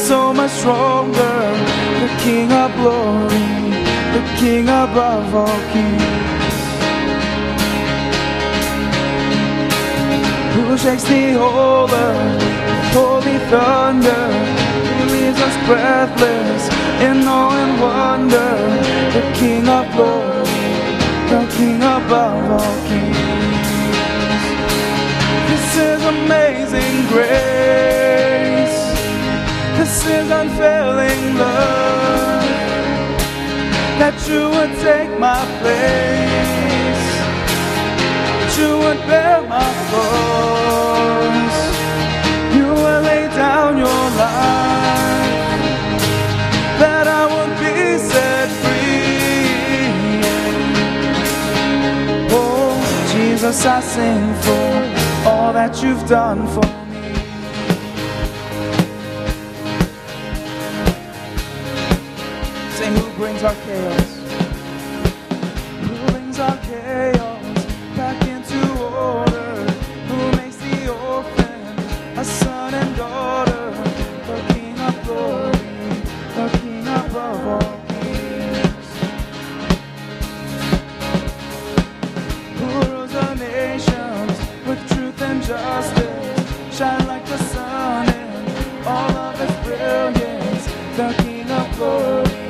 so much stronger. The King of glory, the King above all kings. Who shakes the whole earth holy thunder? Who leaves us breathless in awe and wonder? The King of glory, the King above all kings. This is amazing grace. This is unfailing love. That you would take my place. That you would bear my cross. You will lay down your life. That I would be set free. Oh, Jesus, I sing for all that you've done for me. Brings our chaos? Who brings our chaos back into order? Who makes the orphan a son and daughter? The King of glory, the King above all kings. Who rules the nations with truth and justice? Shine like the sun in all of its brilliance. The King of glory,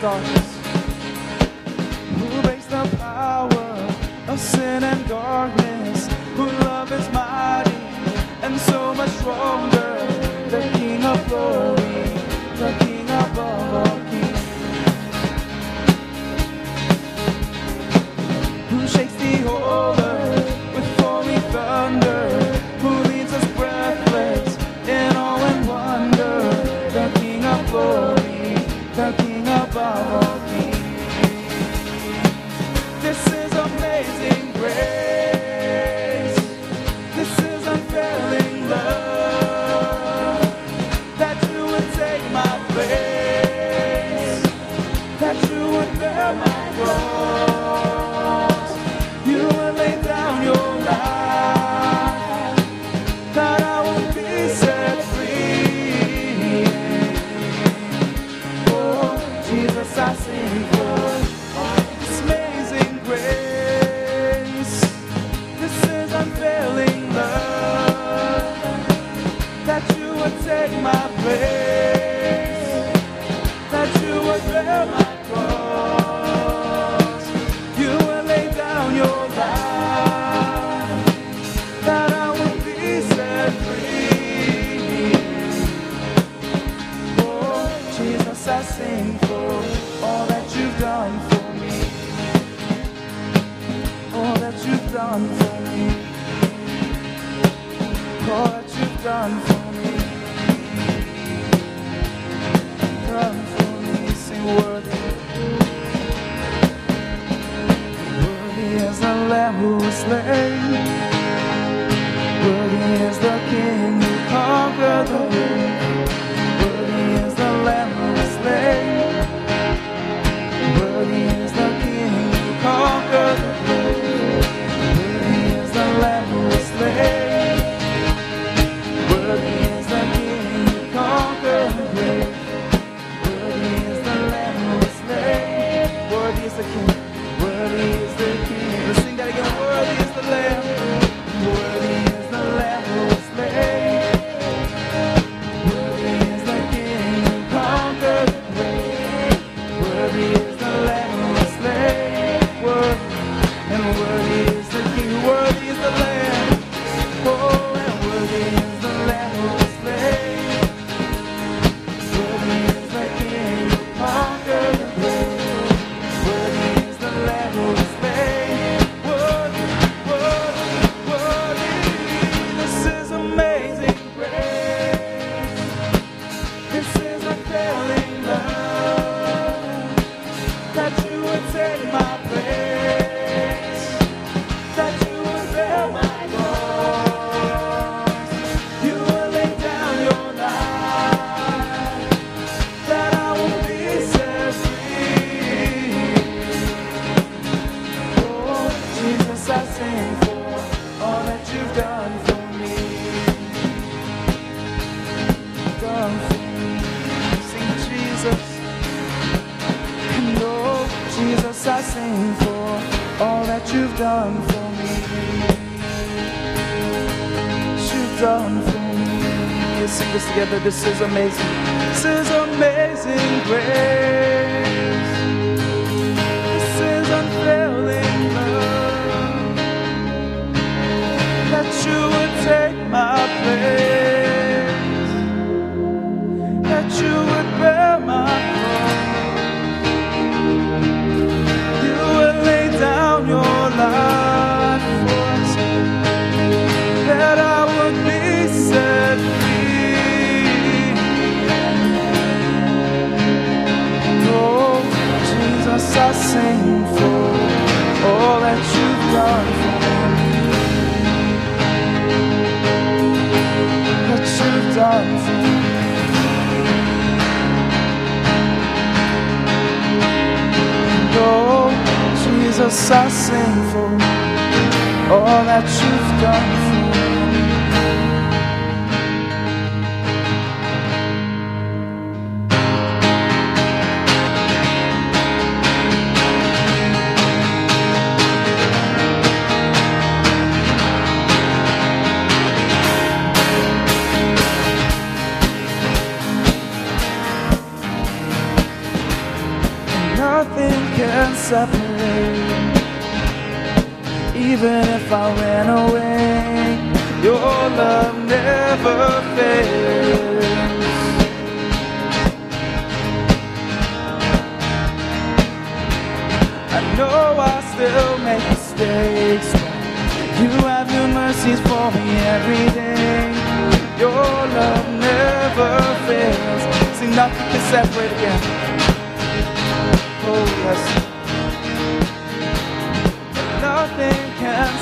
darkness. Who breaks the power of sin and darkness. Conquered This is amazing. This is amazing grace. sing for all that you've done for me. That you've done for me. Oh, Jesus, I sing for all that you've done.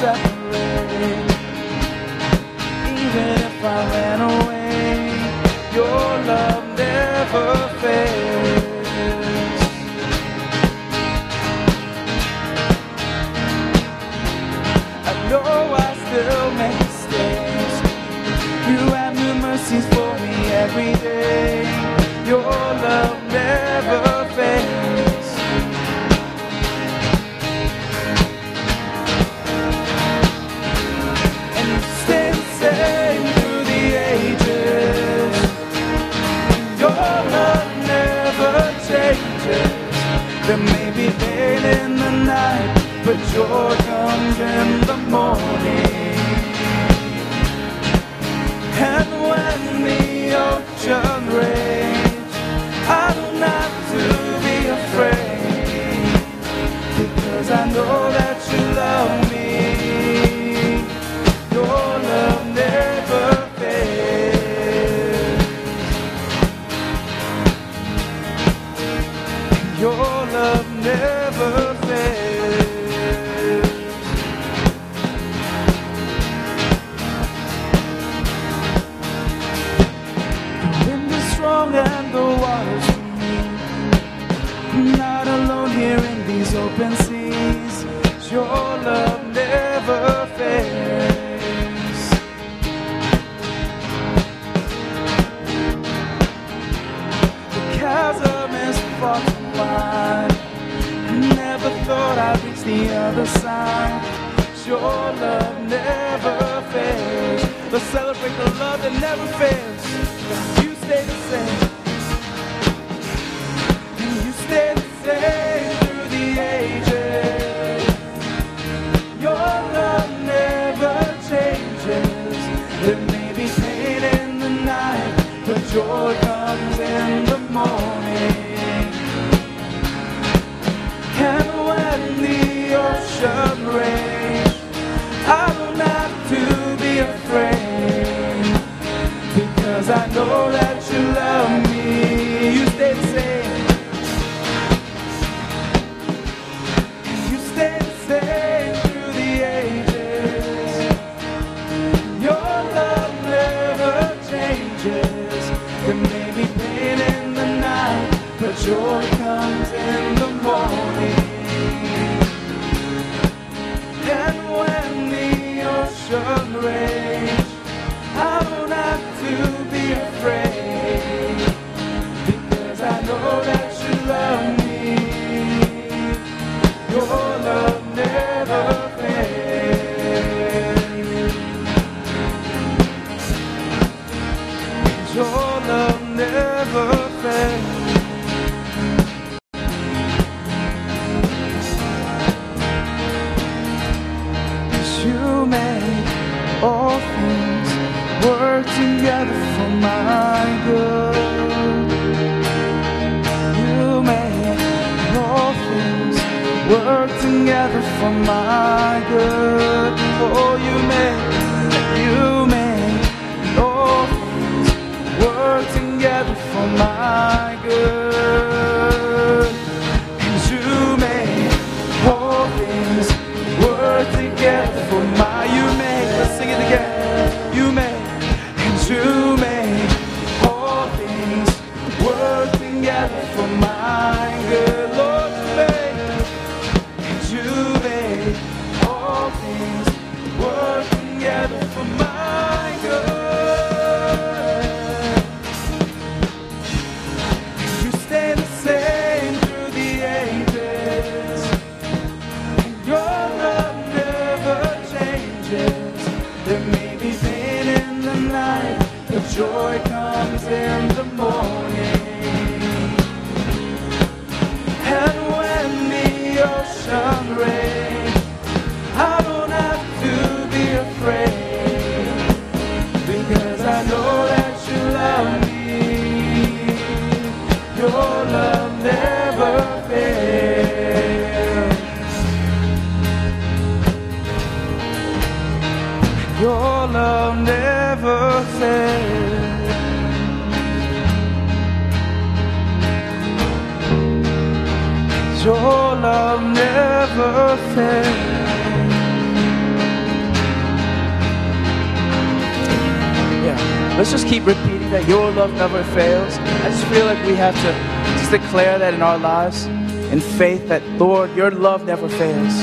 answer. and love never fails. Let's celebrate the love that never fails. You stay the same. You stay the same through the ages. Your love never changes. There may be pain in the night, but joy comes in the morning. And when the ocean rains, I know that let's just keep repeating that your love never fails. I just feel like we have to just declare that in our lives in faith that, Lord, your love never fails.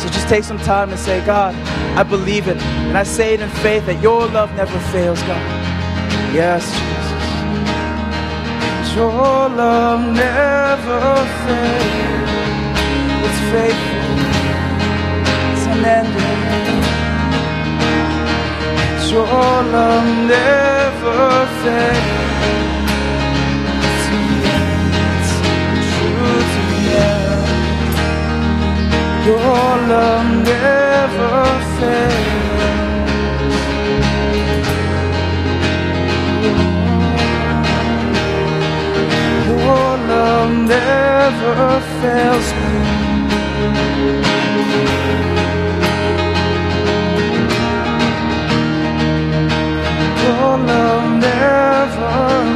So just take some time and say, God, I believe it. And I say it in faith that your love never fails, God. Yes, Jesus. Your love never fails. It's faithful. It's unending your love never fails. Your love never fails. Your love never fails me. love never.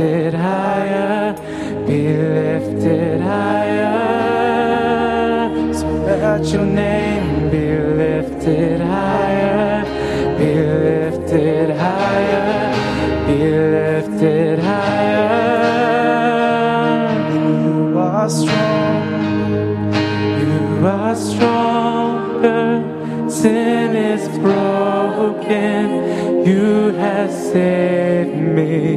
Lifted higher, be lifted higher. So let your name be lifted higher, be lifted higher, be lifted higher. You are strong. You are stronger. Sin is broken. You have saved me.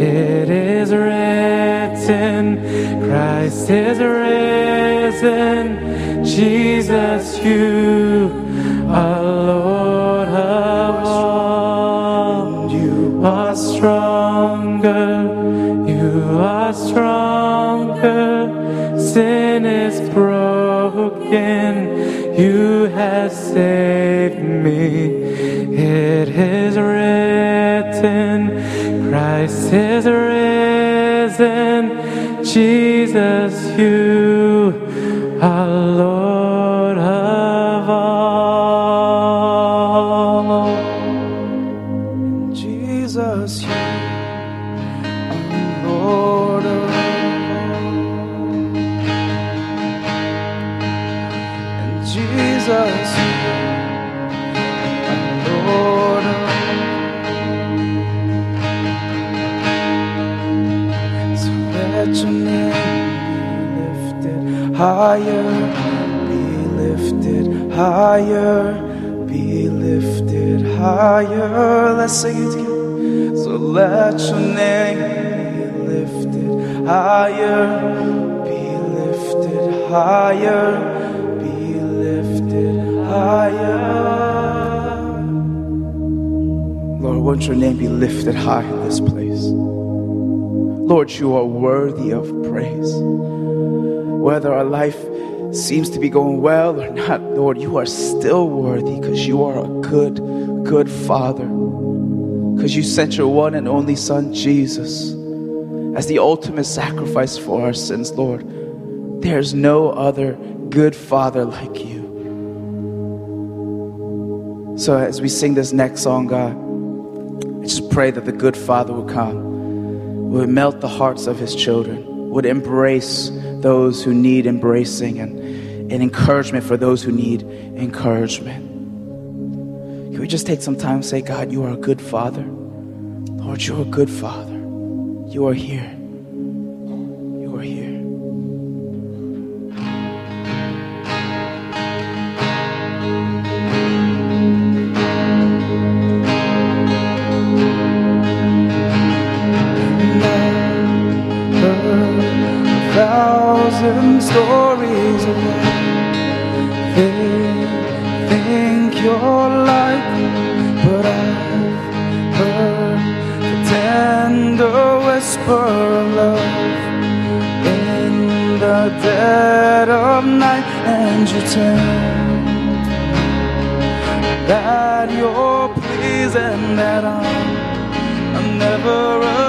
It is written. Christ is risen. Jesus, you are Lord of all. You are stronger. You are stronger. Sin is broken. You have saved Christ is risen. Jesus, you are Lord of all. Jesus, you are Lord of all. And Jesus, higher, be lifted higher, be lifted higher. Let's sing it together. So let your name be lifted higher, be lifted higher, be lifted higher. Lord, won't your name be lifted high in this place? Lord, you are worthy of praise whether our life seems to be going well or not, Lord, you are still worthy because you are a good, good Father. Because you sent your one and only Son, Jesus, as the ultimate sacrifice for our sins, Lord. There's no other good Father like you. So as we sing this next song, God, I just pray that the good Father will come, would melt the hearts of his children, would embrace those who need embracing and, and encouragement for those who need encouragement. Can we just take some time and say, God, you are a good father? Lord, you're a good father. You are here. your life, but I've heard the tender whisper of love in the dead of night, and you tell that you're pleased and that I'm, I'm never.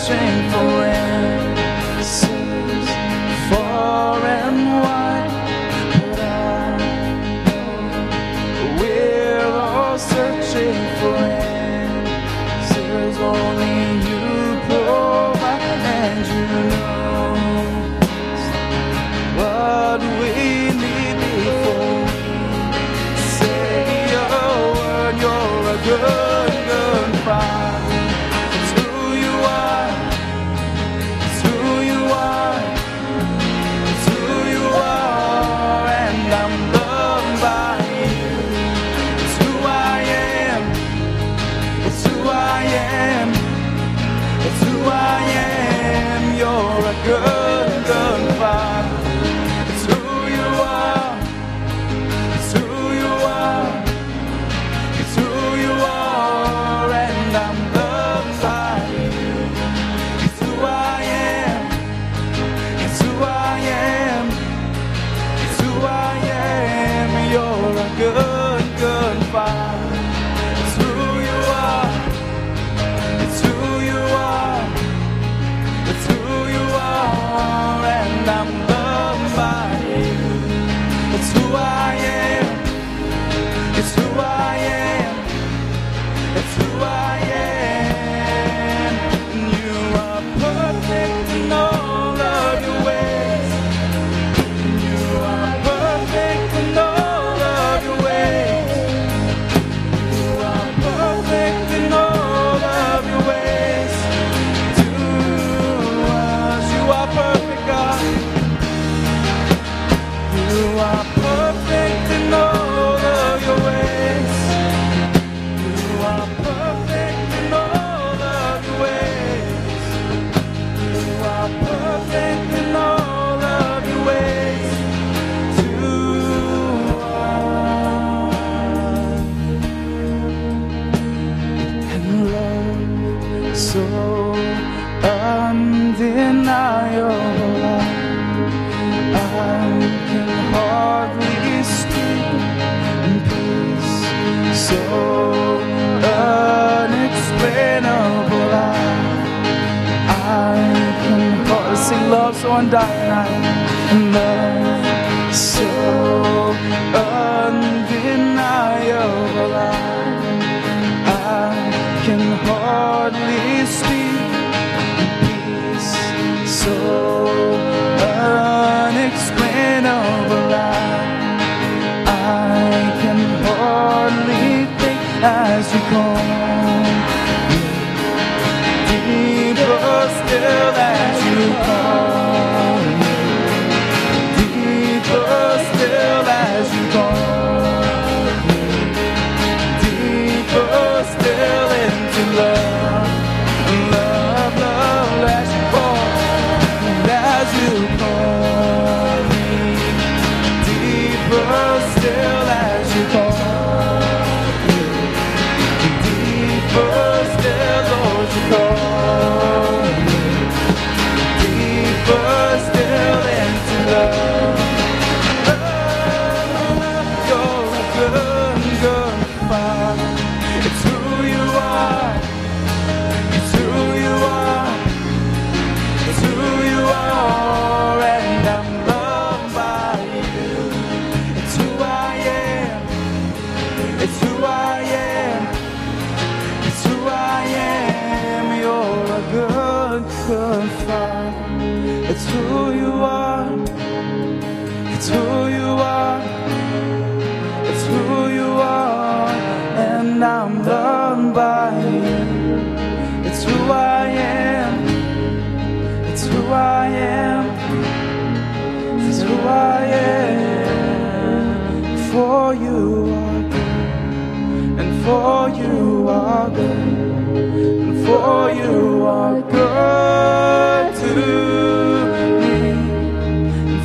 strength for when on that night. Uh,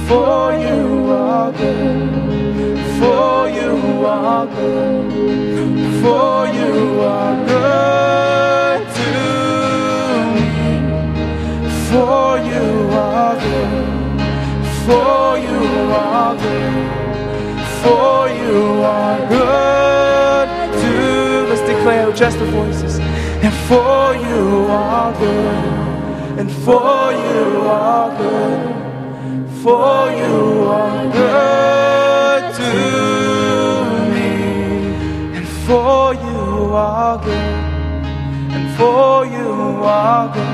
for you are good. For you are good. For you are good to me. For you are good. For you are good. For you are good to let's declare just the voices. And for you are good. And for you are good. For you are good to me. And for you are good. And for you are good.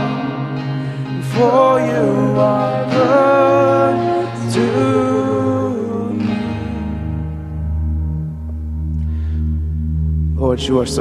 And for you are good to me. Lord, you are so